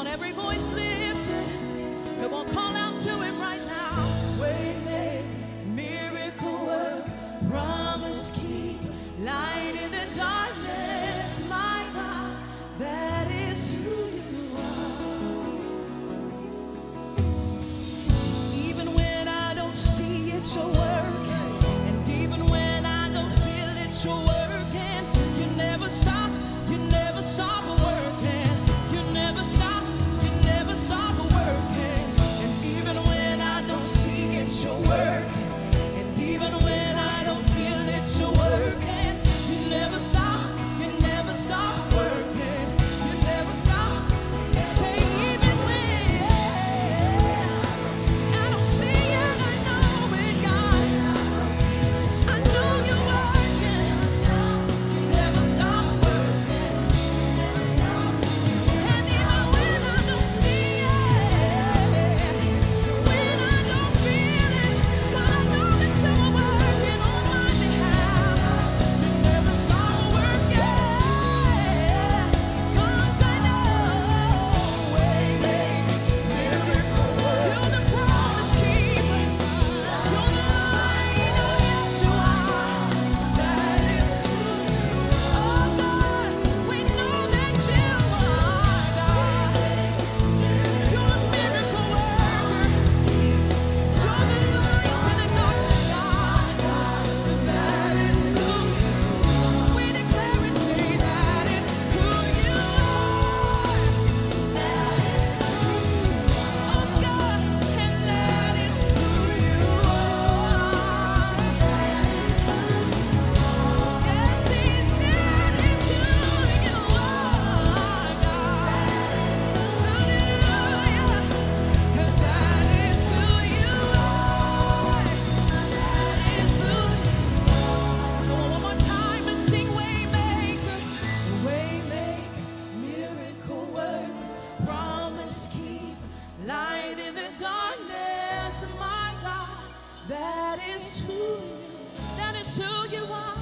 on, every voice lifted. Come on, call out to him right now. Way Waymaker, miracle work, promise keep, light in the darkness, my God, that is who you are. Even when I don't see it, your your word. to you are.